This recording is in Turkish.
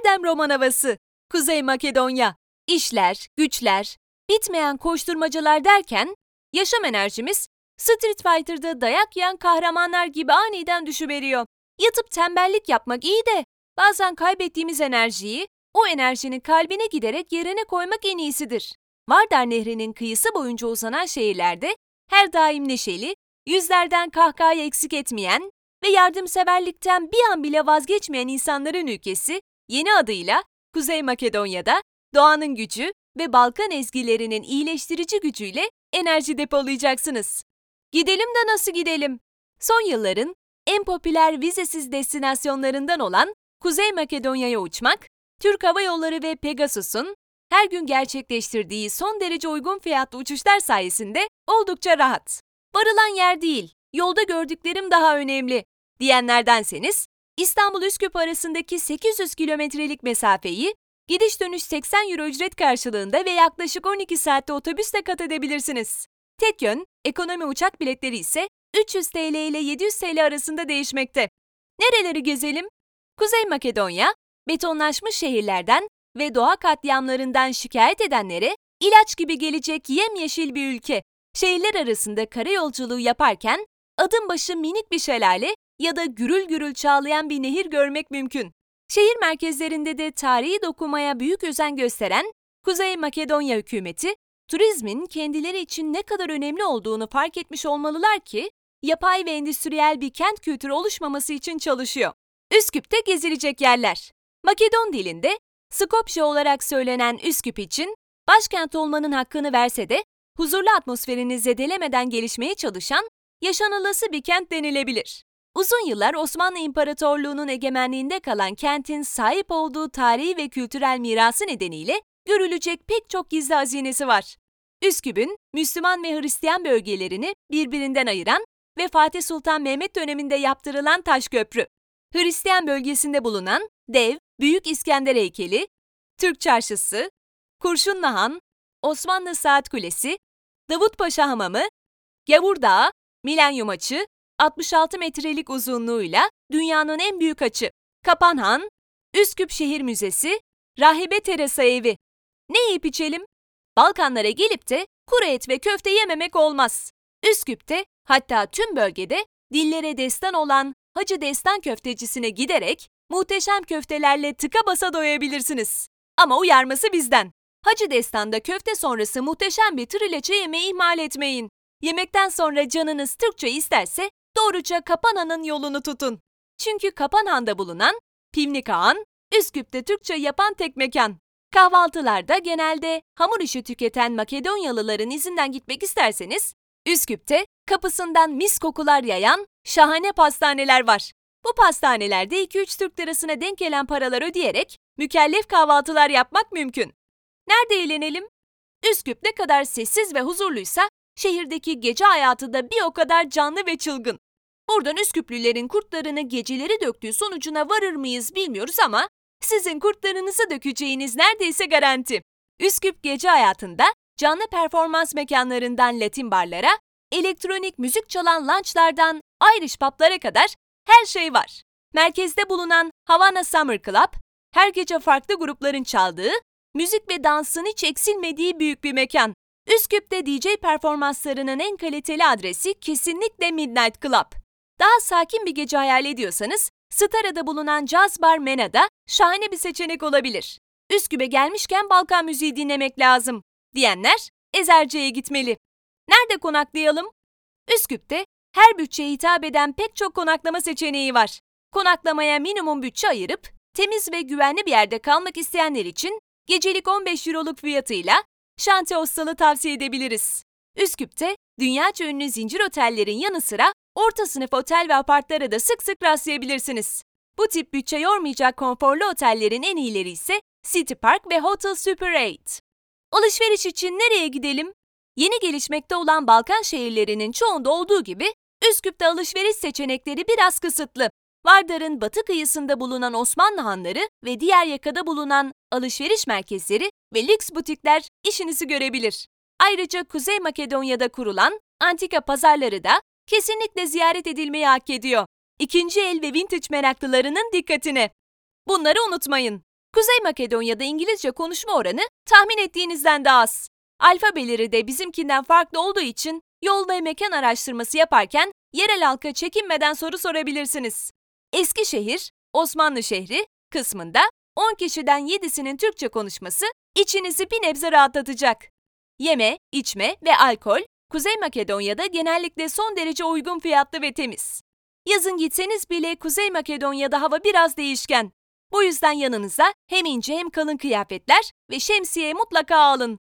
Erdem roman havası. Kuzey Makedonya. İşler, güçler, bitmeyen koşturmacalar derken yaşam enerjimiz Street Fighter'da dayak yiyen kahramanlar gibi aniden düşüveriyor. Yatıp tembellik yapmak iyi de bazen kaybettiğimiz enerjiyi o enerjinin kalbine giderek yerine koymak en iyisidir. Vardar Nehri'nin kıyısı boyunca uzanan şehirlerde her daim neşeli, yüzlerden kahkahayı eksik etmeyen ve yardımseverlikten bir an bile vazgeçmeyen insanların ülkesi yeni adıyla Kuzey Makedonya'da doğanın gücü ve Balkan ezgilerinin iyileştirici gücüyle enerji depolayacaksınız. Gidelim de nasıl gidelim? Son yılların en popüler vizesiz destinasyonlarından olan Kuzey Makedonya'ya uçmak, Türk Hava Yolları ve Pegasus'un her gün gerçekleştirdiği son derece uygun fiyatlı uçuşlar sayesinde oldukça rahat. Varılan yer değil, yolda gördüklerim daha önemli diyenlerdenseniz, İstanbul-Üsküp arasındaki 800 kilometrelik mesafeyi gidiş dönüş 80 euro ücret karşılığında ve yaklaşık 12 saatte otobüsle kat edebilirsiniz. Tek yön, ekonomi uçak biletleri ise 300 TL ile 700 TL arasında değişmekte. Nereleri gezelim? Kuzey Makedonya, betonlaşmış şehirlerden ve doğa katliamlarından şikayet edenlere ilaç gibi gelecek yemyeşil bir ülke. Şehirler arasında karayolculuğu yaparken adım başı minik bir şelale ya da gürül gürül çağlayan bir nehir görmek mümkün. Şehir merkezlerinde de tarihi dokumaya büyük özen gösteren Kuzey Makedonya hükümeti, turizmin kendileri için ne kadar önemli olduğunu fark etmiş olmalılar ki, yapay ve endüstriyel bir kent kültürü oluşmaması için çalışıyor. Üsküp'te gezilecek yerler. Makedon dilinde Skopje olarak söylenen Üsküp için başkent olmanın hakkını verse de huzurlu atmosferini zedelemeden gelişmeye çalışan yaşanılası bir kent denilebilir. Uzun yıllar Osmanlı İmparatorluğu'nun egemenliğinde kalan kentin sahip olduğu tarihi ve kültürel mirası nedeniyle görülecek pek çok gizli hazinesi var. Üsküp'ün Müslüman ve Hristiyan bölgelerini birbirinden ayıran ve Fatih Sultan Mehmet döneminde yaptırılan taş köprü. Hristiyan bölgesinde bulunan dev Büyük İskender heykeli, Türk Çarşısı, Kurşunlu Han, Osmanlı Saat Kulesi, Davutpaşa Hamamı, Gavur Dağı, Milenyum Açı, 66 metrelik uzunluğuyla dünyanın en büyük açı, Kapanhan, Üsküp Şehir Müzesi, Rahibe Teresa Evi. Ne yiyip içelim? Balkanlara gelip de kuru et ve köfte yememek olmaz. Üsküp'te hatta tüm bölgede dillere destan olan Hacı Destan köftecisine giderek muhteşem köftelerle tıka basa doyabilirsiniz. Ama uyarması bizden. Hacı Destan'da köfte sonrası muhteşem bir trileçe yemeği ihmal etmeyin. Yemekten sonra canınız Türkçe isterse doğruca Kapanhan'ın yolunu tutun. Çünkü Kapanhan'da bulunan Pivnik Ağan, Üsküp'te Türkçe yapan tek mekan. Kahvaltılarda genelde hamur işi tüketen Makedonyalıların izinden gitmek isterseniz, Üsküp'te kapısından mis kokular yayan şahane pastaneler var. Bu pastanelerde 2-3 Türk lirasına denk gelen paralar ödeyerek mükellef kahvaltılar yapmak mümkün. Nerede eğlenelim? Üsküp ne kadar sessiz ve huzurluysa şehirdeki gece hayatı da bir o kadar canlı ve çılgın. Buradan Üsküplülerin kurtlarını geceleri döktüğü sonucuna varır mıyız bilmiyoruz ama sizin kurtlarınızı dökeceğiniz neredeyse garanti. Üsküp gece hayatında canlı performans mekanlarından Latin barlara, elektronik müzik çalan lunchlardan Irish pub'lara kadar her şey var. Merkezde bulunan Havana Summer Club, her gece farklı grupların çaldığı, müzik ve dansın hiç eksilmediği büyük bir mekan. Üsküp'te DJ performanslarının en kaliteli adresi kesinlikle Midnight Club. Daha sakin bir gece hayal ediyorsanız, Stara'da bulunan Jazz Bar Mena'da şahane bir seçenek olabilir. Üsküp'e gelmişken Balkan müziği dinlemek lazım diyenler Ezerce'ye gitmeli. Nerede konaklayalım? Üsküp'te her bütçeye hitap eden pek çok konaklama seçeneği var. Konaklamaya minimum bütçe ayırıp temiz ve güvenli bir yerde kalmak isteyenler için gecelik 15 euroluk fiyatıyla Şanti Hostel'ı tavsiye edebiliriz. Üsküp'te dünyaca ünlü zincir otellerin yanı sıra orta sınıf otel ve apartlara da sık sık rastlayabilirsiniz. Bu tip bütçe yormayacak konforlu otellerin en iyileri ise City Park ve Hotel Super 8. Alışveriş için nereye gidelim? Yeni gelişmekte olan Balkan şehirlerinin çoğunda olduğu gibi Üsküp'te alışveriş seçenekleri biraz kısıtlı. Vardar'ın batı kıyısında bulunan Osmanlı hanları ve diğer yakada bulunan alışveriş merkezleri ve lüks butikler işinizi görebilir. Ayrıca Kuzey Makedonya'da kurulan antika pazarları da kesinlikle ziyaret edilmeyi hak ediyor. İkinci el ve vintage meraklılarının dikkatine. Bunları unutmayın. Kuzey Makedonya'da İngilizce konuşma oranı tahmin ettiğinizden daha az. Alfabeleri de bizimkinden farklı olduğu için yol ve mekan araştırması yaparken yerel halka çekinmeden soru sorabilirsiniz. Eskişehir, Osmanlı şehri kısmında 10 kişiden 7'sinin Türkçe konuşması içinizi bir nebze rahatlatacak. Yeme, içme ve alkol Kuzey Makedonya'da genellikle son derece uygun fiyatlı ve temiz. Yazın gitseniz bile Kuzey Makedonya'da hava biraz değişken. Bu yüzden yanınıza hem ince hem kalın kıyafetler ve şemsiye mutlaka alın.